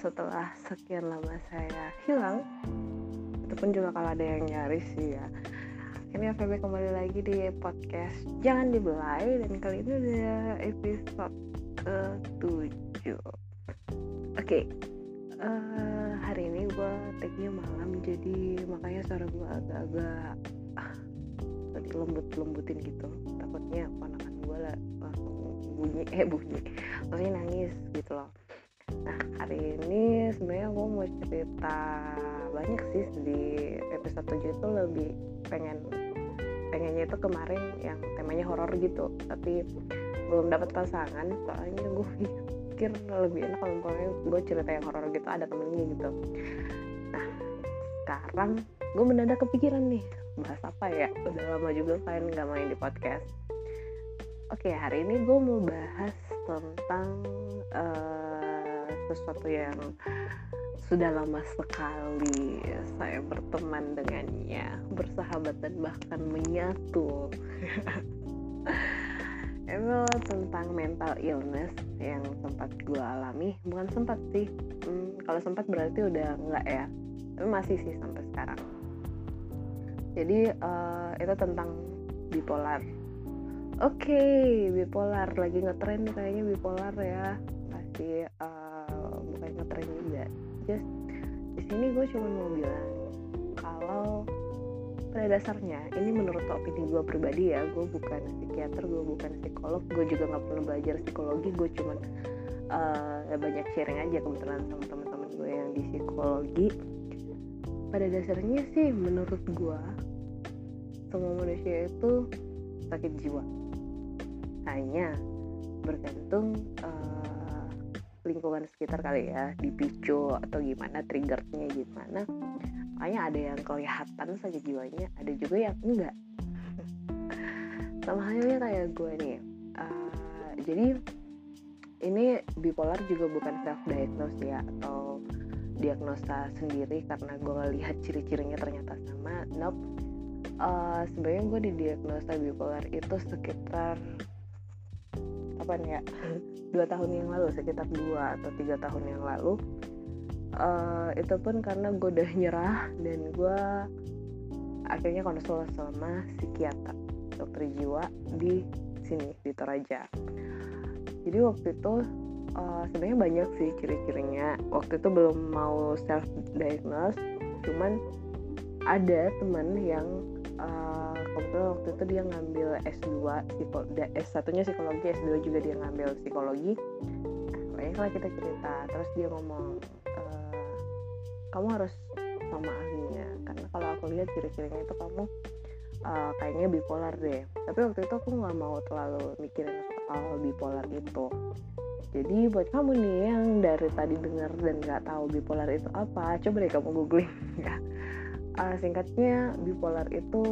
setelah sekian lama saya hilang itu pun juga kalau ada yang nyari sih ya ini FB kembali lagi di podcast jangan dibelai dan kali ini ada episode ke 7 oke okay. uh, eh, hari ini gue tagnya malam jadi makanya suara gue agak-agak uh, lembut-lembutin gitu takutnya ponakan gue lah langsung bunyi eh bunyi maksudnya nangis gitu loh nah hari ini sebenarnya gue mau cerita banyak sih di episode 7 itu lebih pengen pengennya itu kemarin yang temanya horor gitu. Tapi belum dapat pasangan soalnya gue pikir lebih enak kalau misalnya gue cerita yang horor gitu ada temennya gitu. Nah sekarang gue mendadak kepikiran nih bahas apa ya? Udah lama juga kan nggak main di podcast. Oke hari ini gue mau bahas tentang uh, sesuatu yang sudah lama sekali saya berteman dengannya, bersahabat dan bahkan menyatu. Itu tentang mental illness yang sempat gue alami, bukan sempat sih. Hmm, kalau sempat berarti udah enggak ya, tapi masih sih sampai sekarang. Jadi uh, itu tentang bipolar. Oke, okay, bipolar lagi ngetren nih kayaknya bipolar ya. Pasti uh, bukan ngetren juga. Just di sini gue cuma mau bilang kalau pada dasarnya ini menurut opini gue pribadi ya gue bukan psikiater gue bukan psikolog gue juga nggak pernah belajar psikologi gue cuma uh, eh, banyak sharing aja kebetulan sama teman-teman gue yang di psikologi. Pada dasarnya sih menurut gue semua manusia itu sakit jiwa. Hanya bergantung uh, lingkungan sekitar kali ya dipicu atau gimana triggernya gimana. Makanya ada yang kelihatan saja jiwanya ada juga yang enggak. Sama halnya kayak gue nih uh, jadi ini bipolar juga bukan self diagnose ya atau diagnosa sendiri karena gue ngelihat ciri-cirinya ternyata sama. Nope. Uh, sebenarnya gue didiagnosa bipolar itu sekitar apa nih ya dua tahun yang lalu sekitar dua atau tiga tahun yang lalu. Uh, itu pun karena gue udah nyerah dan gue akhirnya konsul sama psikiater dokter jiwa di sini di Toraja. Jadi waktu itu uh, sebenarnya banyak sih ciri-cirinya. Waktu itu belum mau self diagnose cuman ada teman yang uh, kebetulan waktu itu dia ngambil S2 S1 nya psikologi S2 juga dia ngambil psikologi. Banyak lah kita cerita. Terus dia ngomong e, kamu harus sama ahlinya. Karena kalau aku lihat ciri-cirinya itu kamu uh, kayaknya bipolar deh. Tapi waktu itu aku nggak mau terlalu mikirin soal bipolar itu. Jadi buat kamu nih yang dari tadi dengar dan nggak tahu bipolar itu apa coba deh kamu googling. Ya uh, singkatnya bipolar itu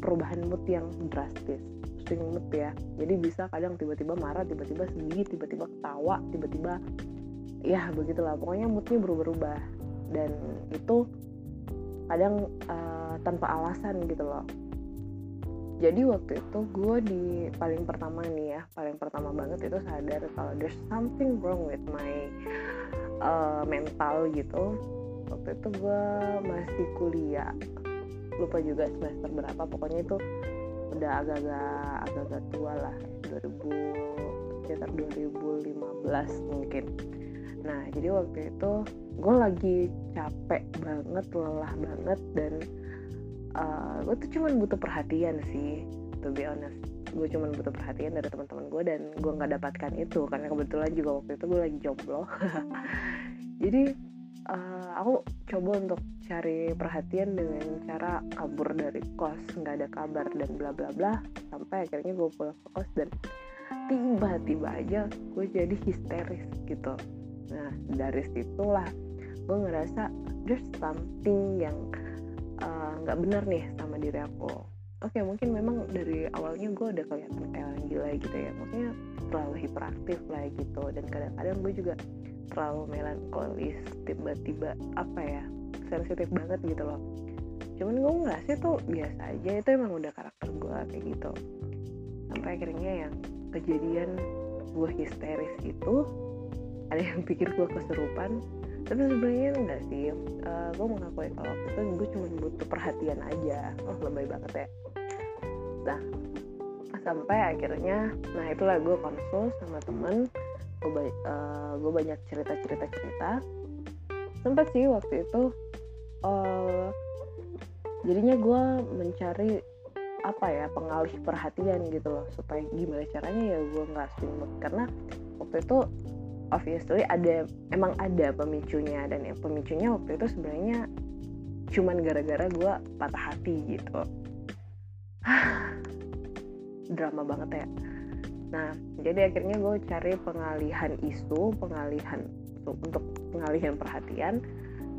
perubahan mood yang drastis swing mood ya. Jadi bisa kadang tiba-tiba marah tiba-tiba sedih tiba-tiba ketawa tiba-tiba ya begitulah. Pokoknya moodnya berubah-ubah. Dan itu kadang uh, tanpa alasan gitu loh. Jadi waktu itu gue di paling pertama nih ya paling pertama banget itu sadar kalau there's something wrong with my uh, mental gitu waktu itu gue masih kuliah. Lupa juga semester berapa pokoknya itu udah agak-agak agak-agak tua lah. 2000 sekitar 2015 mungkin. Nah jadi waktu itu gue lagi capek banget lelah banget dan uh, gue tuh cuman butuh perhatian sih to be honest. Gue cuman butuh perhatian dari teman-teman gue dan gue nggak dapatkan itu karena kebetulan juga waktu itu gue lagi jomblo. Jadi uh, aku coba untuk cari perhatian dengan cara kabur dari kos nggak ada kabar dan bla bla bla sampai akhirnya gue pulang ke kos dan tiba-tiba aja gue jadi histeris gitu. Nah dari situlah gue ngerasa there's something yang eh, nggak uh, benar nih sama diri aku. Oke okay, mungkin memang dari awalnya gue udah kelihatan kayak orang gila gitu ya maksudnya terlalu hiperaktif lah gitu dan kadang-kadang gue juga terlalu melankolis tiba-tiba apa ya sensitif banget gitu loh. Cuman gue nggak sih tuh biasa aja itu emang udah karakter gue kayak gitu. Sampai akhirnya yang kejadian gue histeris itu ada yang pikir gue keserupan. Tapi sebenarnya enggak sih uh, gue mengakui kalau itu gue cuma butuh perhatian aja. Oh lebay banget ya. Nah sampai akhirnya nah itulah gue konsul sama temen gue uh, gue banyak cerita cerita. Cerita sempat sih waktu itu uh, jadinya gue mencari apa ya pengalih perhatian gitu loh. Supaya gimana caranya ya gue nggak swing karena waktu itu obviously ada emang ada pemicunya. Dan yang pemicunya waktu itu sebenarnya cuman gara-gara gue patah hati gitu. Drama banget ya nah jadi akhirnya gue cari pengalihan isu pengalihan untuk pengalihan perhatian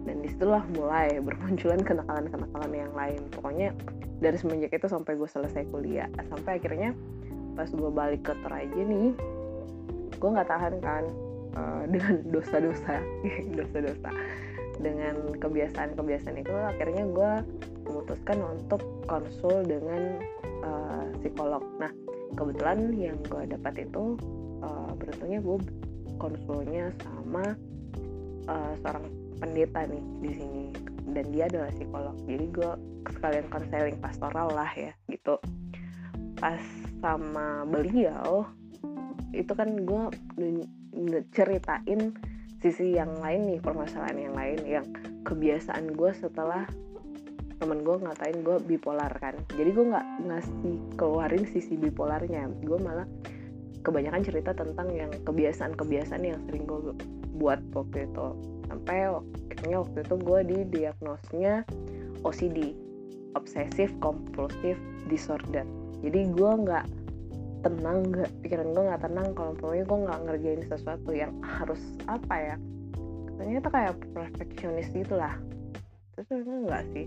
dan di situlah mulai bermunculan kenakalan-kenakalan yang lain. Pokoknya dari semenjak itu sampai gue selesai kuliah. Sampai akhirnya pas gue balik ke Toraja nih gue nggak tahan kan uh, dengan dosa-dosa dosa-dosa. Dengan kebiasaan-kebiasaan itu akhirnya gue memutuskan untuk konsul dengan uh, psikolog. Nah kebetulan yang gue dapat itu uh, beruntungnya gue konsulnya sama uh, seorang pendeta nih di sini. Dan dia adalah psikolog. Jadi gue sekalian konseling pastoral lah ya gitu. Pas sama beliau itu kan gue ceritain sisi yang lain nih permasalahan yang lain yang kebiasaan gue setelah temen gue ngatain gue bipolar kan. Jadi gue nggak ngasih keluarin sisi bipolarnya. Gue malah kebanyakan cerita tentang yang kebiasaan-kebiasaan yang sering gue buat waktu itu. Sampai akhirnya waktu itu gue di diagnosnya OCD obsessive compulsive disorder. Jadi gue nggak tenang nggak pikiran gue nggak tenang kalau pokoknya gue nggak ngerjain sesuatu yang harus apa ya katanya itu kayak perfeksionis gitulah enggak sih?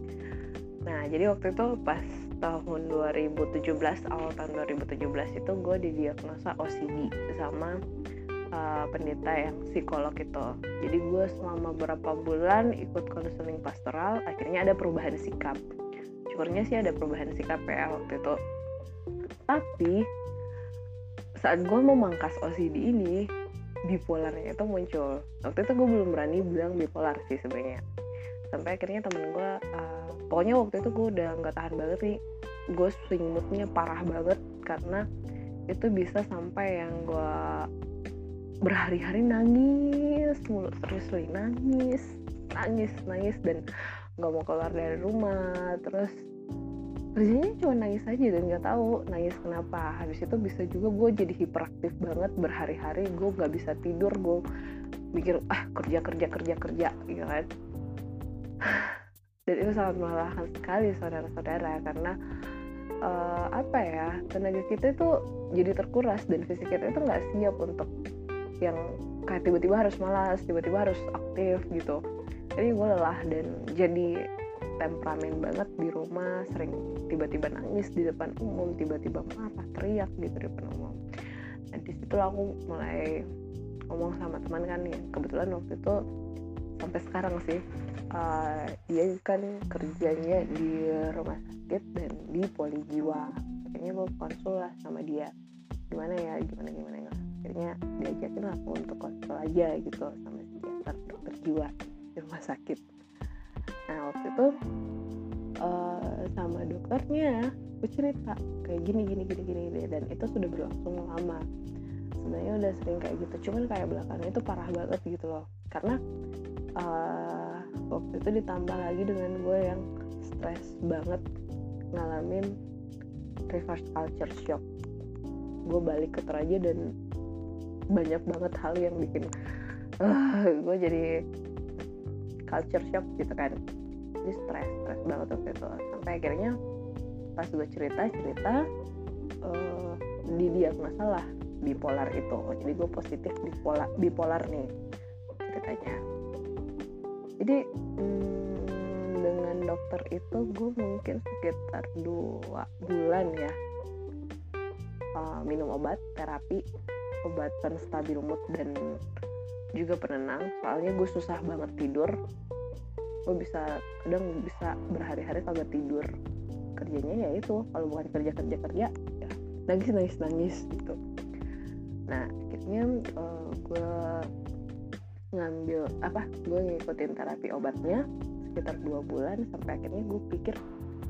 Nah jadi waktu itu pas tahun 2017 awal tahun 2017 itu gue didiagnosa OCD sama uh, pendeta yang psikolog itu. Jadi gue selama beberapa bulan ikut konseling pastoral akhirnya ada perubahan sikap. Syukurnya sih ada perubahan sikap ya waktu itu. Tapi saat gue mau mangkas OCD ini bipolarnya itu muncul. Waktu itu gue belum berani bilang bipolar sih sebenarnya sampai akhirnya temen gue uh, pokoknya waktu itu gue udah nggak tahan banget nih. Gue swing moodnya parah banget karena itu bisa sampai yang gue berhari-hari nangis mulu terus nangis nangis nangis dan nggak mau keluar dari rumah. Terus kerjanya cuma nangis aja dan nggak tahu nangis kenapa. Habis itu bisa juga gue jadi hiperaktif banget berhari-hari. Gue nggak bisa tidur gue mikir ah kerja kerja kerja kerja gitu kan dan itu sangat melelahkan sekali saudara-saudara karena uh, apa ya tenaga kita itu jadi terkuras dan fisik kita itu nggak siap untuk yang kayak tiba-tiba harus malas tiba-tiba harus aktif gitu. Jadi gue lelah dan jadi temperamen banget di rumah sering tiba-tiba nangis di depan umum tiba-tiba marah teriak gitu di depan umum. Nah situ aku mulai ngomong sama teman kan ya kebetulan waktu itu sampai sekarang sih. Uh, dia kan kerjanya di rumah sakit dan di poli jiwa. Akhirnya gue konsul lah sama dia. Gimana ya gimana gimana, gimana akhirnya diajakin lah aku untuk konsul aja gitu sama psikiater dokter jiwa di rumah sakit. Nah waktu itu uh, sama dokternya aku cerita kayak gini gini gini gini dan itu sudah berlangsung lama. Sebenarnya udah sering kayak gitu cuman kayak belakangnya itu parah banget gitu loh. Karena uh, waktu itu ditambah lagi dengan gue yang stres banget ngalamin reverse culture shock. Gue balik ke Toraja dan banyak banget hal yang bikin uh, gue jadi culture shock gitu kan. Jadi stres stres banget waktu itu. Sampai akhirnya pas gue cerita cerita uh, di diagnosa lah bipolar itu. Jadi gue positif bipolar bipolar nih ceritanya jadi hmm, dengan dokter itu gue mungkin sekitar dua bulan ya uh, minum obat terapi obat penstabil mood dan juga penenang. Soalnya gue susah banget tidur. Gue bisa kadang bisa berhari-hari kagak tidur. Kerjanya ya itu kalau bukan kerja kerja kerja ya nangis nangis nangis gitu. Nah akhirnya uh, gue ngambil apa gue ngikutin terapi obatnya sekitar dua bulan sampai akhirnya gue pikir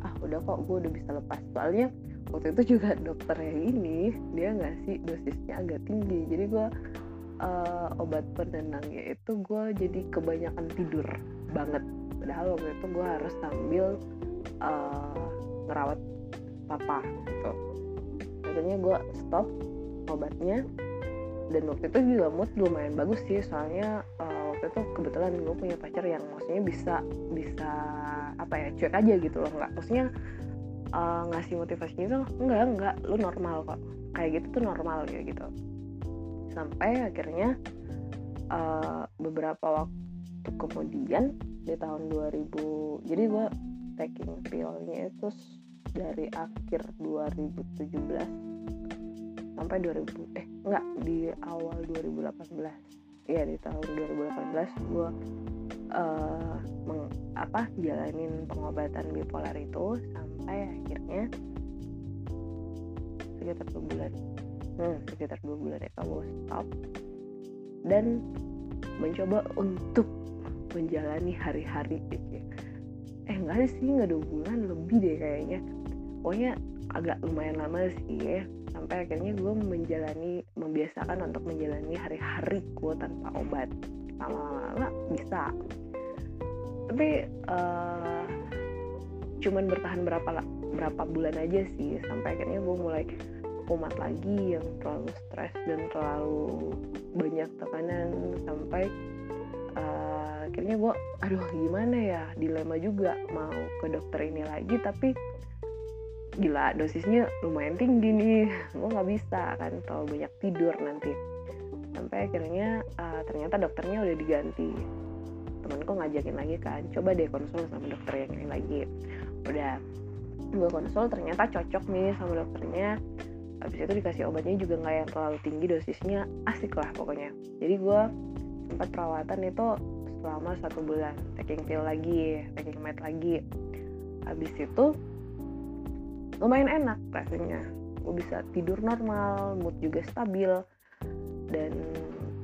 ah udah kok gue udah bisa lepas. Soalnya waktu itu juga dokter yang ini dia ngasih dosisnya agak tinggi. Jadi gue uh, obat penenangnya itu gue jadi kebanyakan tidur banget. Padahal waktu itu gue harus sambil uh, ngerawat papa gitu. Akhirnya gue stop obatnya dan waktu itu juga mood lumayan bagus sih soalnya uh, waktu itu kebetulan gue punya pacar yang maksudnya bisa bisa apa ya cuek aja gitu loh nggak maksudnya uh, ngasih motivasi itu enggak enggak lu normal kok kayak gitu tuh normal ya gitu. Sampai akhirnya uh, beberapa waktu kemudian di tahun 2000 jadi gue taking pillnya itu dari akhir 2017 sampai 2000 eh enggak di awal 2018 ya di tahun 2018 gue uh, meng, apa jalanin pengobatan bipolar itu sampai akhirnya sekitar dua bulan. Hmm, sekitar dua bulan ya gue stop. Dan mencoba untuk menjalani hari-hari gitu eh enggak sih nggak dua bulan lebih deh kayaknya. Pokoknya agak lumayan lama sih ya. Sampai akhirnya gue menjalani membiasakan untuk menjalani hari-hari gue tanpa obat. Lama-lama bisa. Tapi uh, cuman bertahan berapa berapa bulan aja sih. Sampai akhirnya gue mulai kumat lagi yang terlalu stres dan terlalu banyak tekanan. Sampai uh, akhirnya gue aduh gimana ya? Dilema juga mau ke dokter ini lagi. Tapi gila dosisnya lumayan tinggi nih. Gue nggak bisa kan terlalu banyak tidur nanti. Sampai akhirnya uh, ternyata dokternya udah diganti. Temanku ngajakin lagi kan coba deh konsul sama dokter yang lain lagi. Udah gue konsul ternyata cocok nih sama dokternya. Habis itu dikasih obatnya juga nggak yang terlalu tinggi dosisnya asik lah pokoknya. Jadi gue sempat perawatan itu selama satu bulan. Taking pill lagi taking med lagi. Habis itu lumayan enak rasanya. Gue bisa tidur normal mood juga stabil dan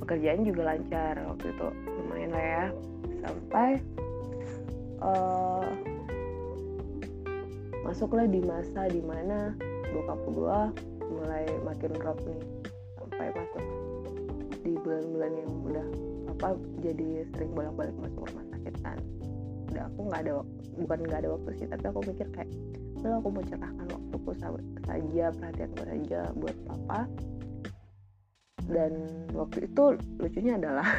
pekerjaan juga lancar waktu itu. Lumayan lah ya. Sampai uh, masuklah di masa di mana bokap gue mulai makin drop nih. Sampai masuk di bulan-bulan yang udah apa jadi sering bolak-balik masuk rumah sakit kan. Udah aku nggak ada bukan nggak ada waktu sih tapi aku mikir kayak lo aku mau cerahkan waktuku saja perhatianku saja buat papa. Dan waktu itu lucunya adalah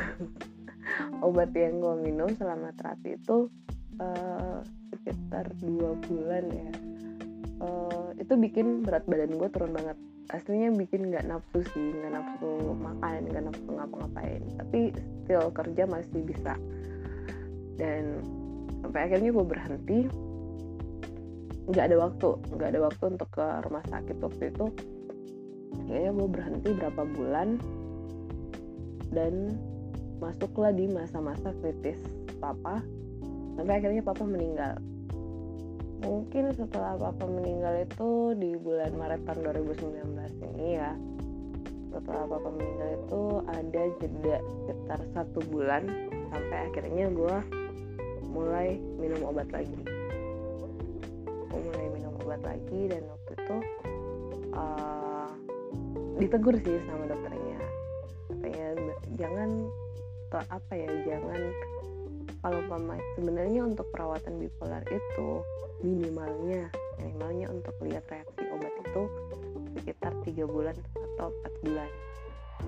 obat yang gue minum selama terapi itu uh, sekitar dua bulan ya. Uh, itu bikin berat badan gue turun banget. Aslinya bikin nggak nafsu sih nggak nafsu makan nggak nafsu ngapa-ngapain. Tapi still kerja masih bisa. Dan sampai akhirnya gue berhenti nggak ada waktu nggak ada waktu untuk ke rumah sakit waktu itu. Kayaknya gue berhenti berapa bulan dan masuklah di masa-masa kritis papa sampai akhirnya papa meninggal. Mungkin setelah papa meninggal itu di bulan Maret tahun 2019 ini ya setelah papa meninggal itu ada jeda sekitar satu bulan sampai akhirnya gue mulai minum obat lagi aku mulai minum obat lagi dan waktu itu uh, ditegur sih sama dokternya. Katanya jangan apa ya jangan kalau pemain sebenarnya untuk perawatan bipolar itu minimalnya minimalnya untuk lihat reaksi obat itu sekitar tiga bulan atau empat bulan.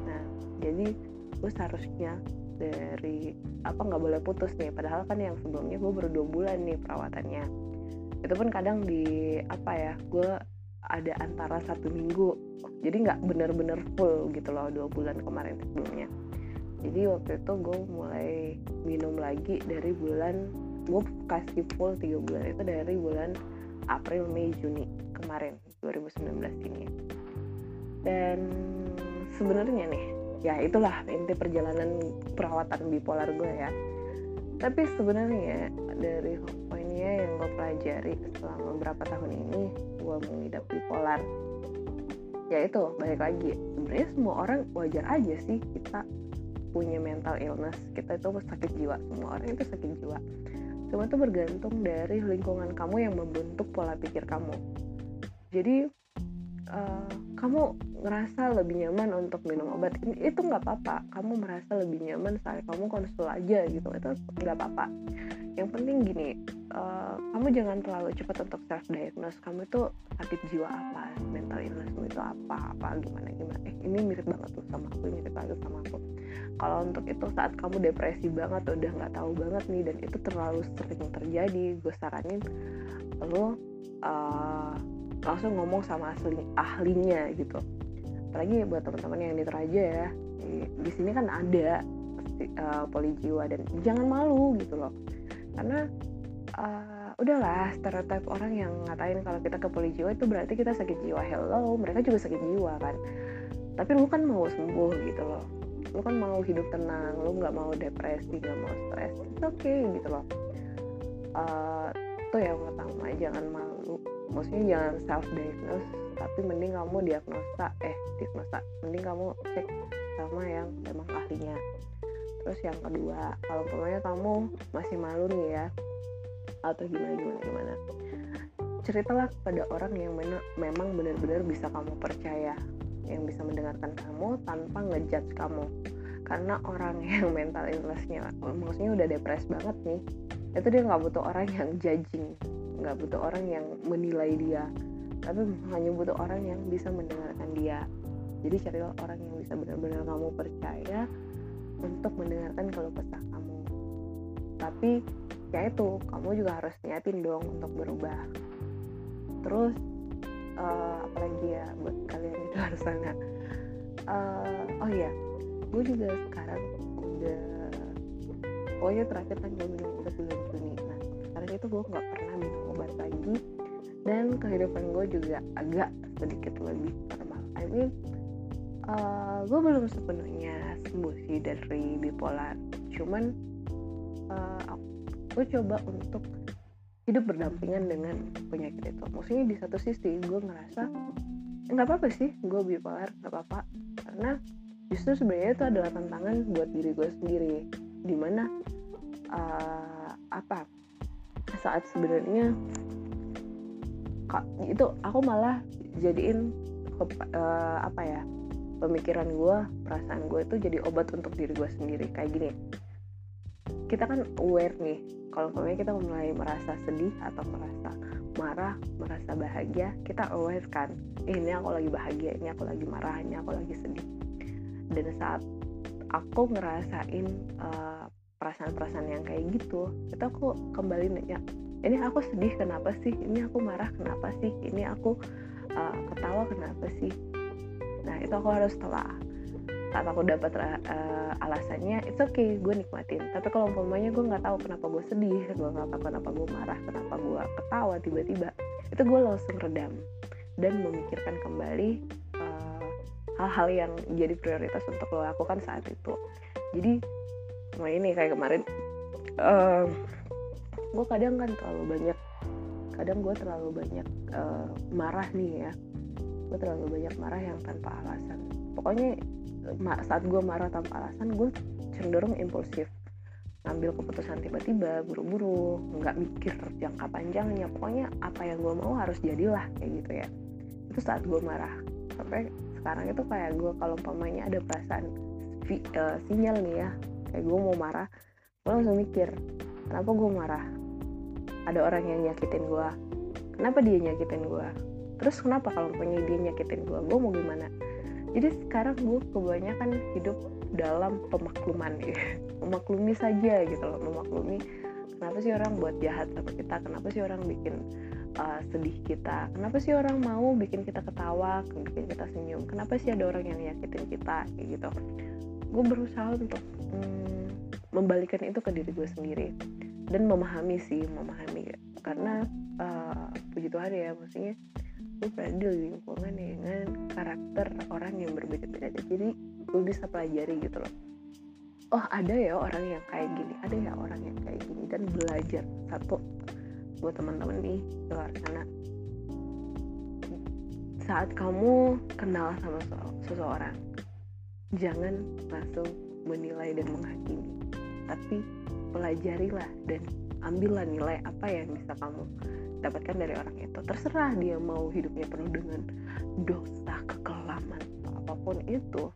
Nah jadi gue seharusnya dari apa nggak boleh putus nih. Padahal kan yang sebelumnya gue baru dua bulan nih perawatannya itu pun kadang di apa ya gue ada antara satu minggu. Jadi nggak bener-bener full gitu loh dua bulan kemarin sebelumnya. Jadi waktu itu gue mulai minum lagi dari bulan gue kasih full tiga bulan itu dari bulan April Mei Juni kemarin 2019 ini. Dan sebenarnya nih ya itulah inti perjalanan perawatan bipolar gue ya. Tapi sebenarnya dari poinnya yang gue pelajari selama beberapa tahun ini gue mengidap bipolar. Ya itu balik lagi. Sebenarnya semua orang wajar aja sih kita punya mental illness. Kita itu sakit jiwa. Semua orang itu sakit jiwa. Semua itu bergantung dari lingkungan kamu yang membentuk pola pikir kamu. Jadi uh, kamu ngerasa lebih nyaman untuk minum obat itu nggak apa-apa. Kamu merasa lebih nyaman saat kamu konsul aja gitu. Itu nggak apa-apa. Yang penting gini uh, kamu jangan terlalu cepat untuk self diagnose kamu itu sakit jiwa apa? Mental illnessmu itu apa? Apa? Gimana? Gimana? Eh ini mirip banget tuh sama aku mirip banget sama aku. Kalau untuk itu saat kamu depresi banget udah nggak tahu banget nih dan itu terlalu sering terjadi gue saranin lo uh, langsung ngomong sama asli ahlinya gitu. Apalagi buat teman-teman yang di Teraja ya. Di, di sini kan ada uh, poli jiwa dan jangan malu gitu loh. Karena uh, udahlah stereotip orang yang ngatain kalau kita ke poli jiwa itu berarti kita sakit jiwa. Hello mereka juga sakit jiwa kan. Tapi lu kan mau sembuh gitu loh. Lu kan mau hidup tenang lu nggak mau depresi nggak mau stres itu oke okay, gitu loh. Uh, itu yang pertama jangan malu. Maksudnya jangan self diagnose tapi mending kamu diagnosa eh diagnosa mending kamu cek sama yang memang ahlinya. Terus yang kedua kalau umpamanya kamu masih malu nih ya atau gimana gimana gimana. Ceritalah kepada orang yang mana, memang benar-benar bisa kamu percaya yang bisa mendengarkan kamu tanpa ngejudge kamu. Karena orang yang mental illnessnya maksudnya udah depres banget nih itu dia nggak butuh orang yang judging nggak butuh orang yang menilai dia. Tapi hanya butuh orang yang bisa mendengarkan dia. Jadi carilah orang yang bisa benar-benar kamu percaya untuk mendengarkan kalau kesah kamu. Tapi ya itu kamu juga harus niatin dong untuk berubah. Terus uh, apalagi ya buat kalian di luar sana uh, oh iya gue juga sekarang udah pokoknya terakhir kan gue minum obat bulan Juni. Nah sekarang itu gue nggak pernah minum obat lagi. Dan kehidupan gue juga agak sedikit lebih normal. I mean uh, gue belum sepenuhnya sembuh sih dari bipolar. Cuman gue coba untuk hidup berdampingan dengan penyakit itu. Maksudnya di satu sisi gue ngerasa nggak apa-apa sih gue bipolar nggak apa-apa. Karena justru sebenarnya itu adalah tantangan buat diri gue sendiri. Di mana uh, apa saat sebenarnya itu aku malah jadiin uh, apa ya pemikiran gue perasaan gue itu jadi obat untuk diri gue sendiri. Kayak gini kita kan aware nih kalau misalnya kita mulai merasa sedih atau merasa marah merasa bahagia kita aware kan eh, ini aku lagi bahagia ini aku lagi marah ini aku lagi sedih. Dan saat aku ngerasain eh, perasaan-perasaan yang kayak gitu itu aku kembali nanya ini aku sedih kenapa sih? Ini aku marah kenapa sih? Ini aku uh, ketawa kenapa sih? Nah itu aku harus telah saat aku dapat uh, alasannya oke okay, gue nikmatin. Tapi kalau umpamanya gue nggak tahu kenapa gue sedih gue nggak tahu kenapa gue marah kenapa gue ketawa tiba-tiba itu gue langsung redam dan memikirkan kembali eh, hal-hal uh, yang jadi prioritas untuk lo lakukan saat itu. Jadi nah ini kayak kemarin uh, gue kadang kan terlalu banyak kadang gue terlalu banyak uh, marah nih ya. Gue terlalu banyak marah yang tanpa alasan. Pokoknya saat gue marah tanpa alasan gue cenderung impulsif. Ngambil keputusan tiba-tiba buru-buru nggak mikir jangka panjangnya. Pokoknya apa yang gue mau harus jadilah kayak gitu ya. Itu saat gue marah. Sampai sekarang itu kayak gue kalau umpamanya ada perasaan uh, sinyal nih ya kayak gue mau marah gue langsung mikir kenapa gue marah? Ada orang yang nyakitin gue kenapa dia nyakitin gue terus kenapa kalau punya dia nyakitin gue gue mau gimana jadi sekarang gue kebanyakan hidup dalam pemakluman ya. Memaklumi saja gitu loh memaklumi kenapa sih orang buat jahat sama kita kenapa sih orang bikin uh, sedih kita kenapa sih orang mau bikin kita ketawa bikin kita senyum kenapa sih ada orang yang nyakitin kita gitu. Gue berusaha untuk hmm, membalikan itu ke diri gue sendiri dan memahami sih memahami karena uh, puji Tuhan ya maksudnya gue berada di lingkungan dengan karakter orang yang berbeda-beda. Jadi gue bisa pelajari gitu loh. Oh ada ya orang yang kayak gini ada ya orang yang kayak gini. Dan belajar satu buat teman-teman nih di luar sana. Saat kamu kenal sama seseorang jangan langsung menilai dan menghakimi. Tapi pelajarilah dan ambillah nilai apa yang bisa kamu dapatkan dari orang itu. Terserah dia mau hidupnya penuh dengan dosa kekelaman atau apa pun itu.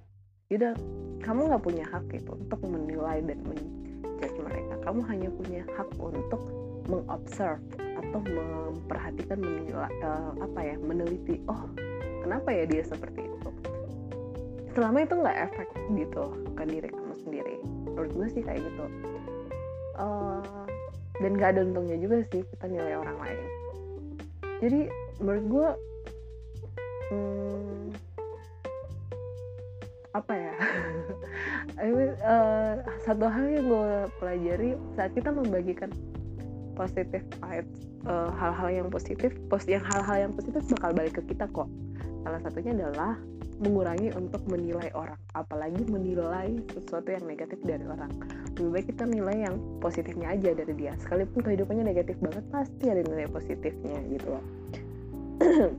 Tidak kamu nggak punya hak itu untuk menilai dan menjudge mereka. Kamu hanya punya hak untuk mengobserve atau memperhatikan menilai uh, apa ya meneliti oh kenapa ya dia seperti itu? Selama itu nggak efek gitu ke diri kamu sendiri. Menurut gue sih kayak gitu. Uh, dan gak ada untungnya juga sih kita nilai orang lain. Jadi menurut gue hmm, apa ya? I mean, uh, satu hal yang gue pelajari saat kita membagikan positif uh, hal-hal yang positif post yang hal-hal yang positif bakal balik ke kita kok. Salah satunya adalah mengurangi untuk menilai orang apalagi menilai sesuatu yang negatif dari orang lebih baik kita nilai yang positifnya aja dari dia. Sekalipun kehidupannya negatif banget pasti ada nilai positifnya gitu loh.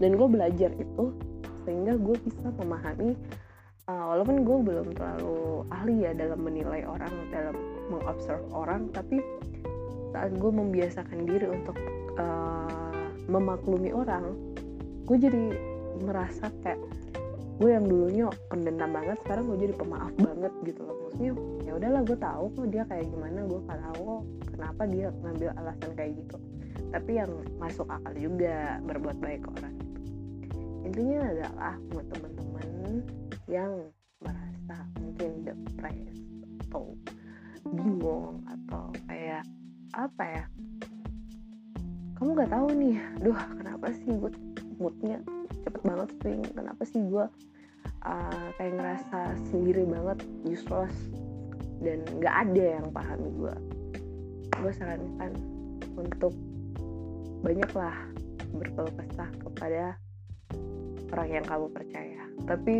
Dan gue belajar itu sehingga gue bisa memahami uh, walaupun gue belum terlalu ahli ya dalam menilai orang dalam mengobserv orang tapi saat gue membiasakan diri untuk uh, memaklumi orang gue jadi merasa kayak gue yang dulunya pendendam banget sekarang gue jadi pemaaf banget gitu loh. Maksudnya ya udahlah gue tahu kok dia kayak gimana gue tahu kenapa dia ngambil alasan kayak gitu. Tapi yang masuk akal juga berbuat baik ke orang. Itu intinya adalah buat teman-teman yang merasa mungkin depres atau bingung atau kayak apa ya kamu nggak tahu nih duh kenapa sih gue moodnya banget swing kenapa sih gue uh, kayak ngerasa sendiri banget useless dan nggak ada yang pahami gue gue sarankan untuk banyaklah berkeluh kesah kepada orang yang kamu percaya. Tapi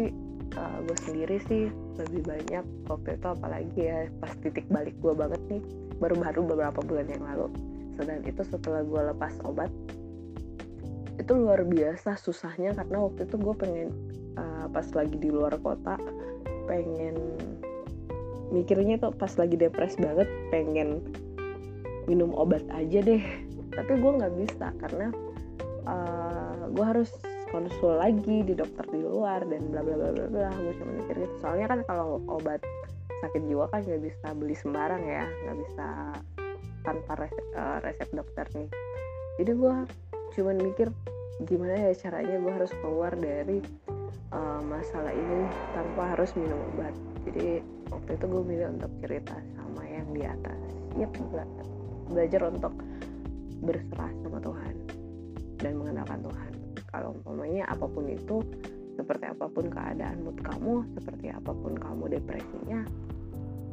uh, gue sendiri sih lebih banyak waktu itu apalagi ya pas titik balik gue banget nih baru-baru beberapa bulan yang lalu. Sedang itu setelah gue lepas obat itu luar biasa susahnya karena waktu itu gue pengen uh, pas lagi di luar kota pengen mikirnya tuh pas lagi depres banget pengen minum obat aja deh. Tapi gue nggak bisa karena uh, gue harus konsul lagi di dokter di luar dan bla bla bla bla bla. Gue cuma mikir gitu. Soalnya kan kalau obat sakit jiwa kan nggak bisa beli sembarang ya nggak bisa tanpa resep, uh, resep dokter nih. Jadi gue cuman mikir gimana ya caranya gue harus keluar dari uh, masalah ini tanpa harus minum obat. Jadi waktu itu gue milih untuk cerita sama yang di atas. Yep bela belajar untuk berserah sama Tuhan dan mengandalkan Tuhan. Kalau umpamanya apa pun itu seperti apa pun keadaan mood kamu seperti apa pun kamu depresinya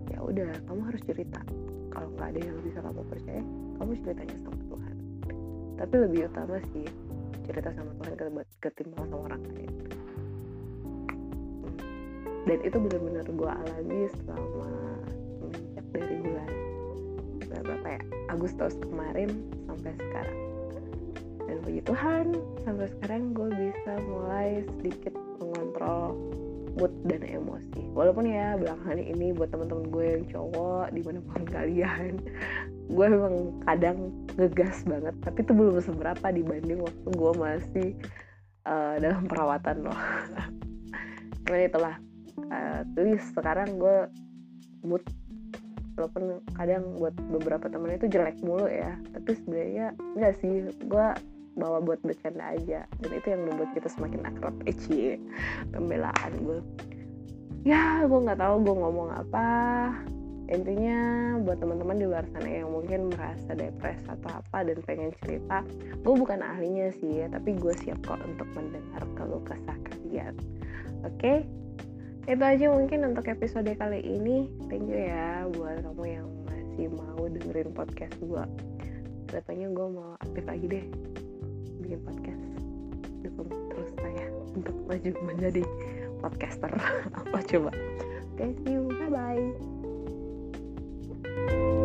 ya udah kamu harus cerita. Kalau nggak ada yang bisa kamu percaya kamu ceritanya sama Tuhan. Tapi lebih utama sih cerita sama Tuhan ketimbang sama orang lain. Hmm. dan itu benar-benar gue alami selama semenjak dari bulan berapa ya? Agustus kemarin sampai sekarang. Dan puji Tuhan sampai sekarang gue bisa mulai sedikit mengontrol mood dan emosi. Walaupun ya belakangan ini buat teman-teman gue yang cowok di mana pun kalian gue memang kadang ngegas banget tapi itu belum seberapa dibanding waktu gue masih uh, dalam perawatan loh. Cuman itulah uh, sekarang gue mood walaupun kadang buat beberapa temen itu jelek mulu ya tapi sebenarnya enggak sih gue bawa buat bercanda aja dan itu yang membuat kita semakin akrab. Eci pembelaan gue ya gue nggak tahu gue ngomong apa intinya buat teman-teman di luar sana yang mungkin merasa depres atau apa dan pengen cerita gue bukan ahlinya sih ya tapi gue siap kok untuk mendengar kalau kesah kalian. Oke? Okay? itu aja mungkin untuk episode kali ini. Thank you ya buat kamu yang masih mau dengerin podcast gue Ke depannya gue mau aktif lagi deh bikin podcast. Dukung terus saya untuk maju menjadi podcaster. Apa coba? See you bye bye thank you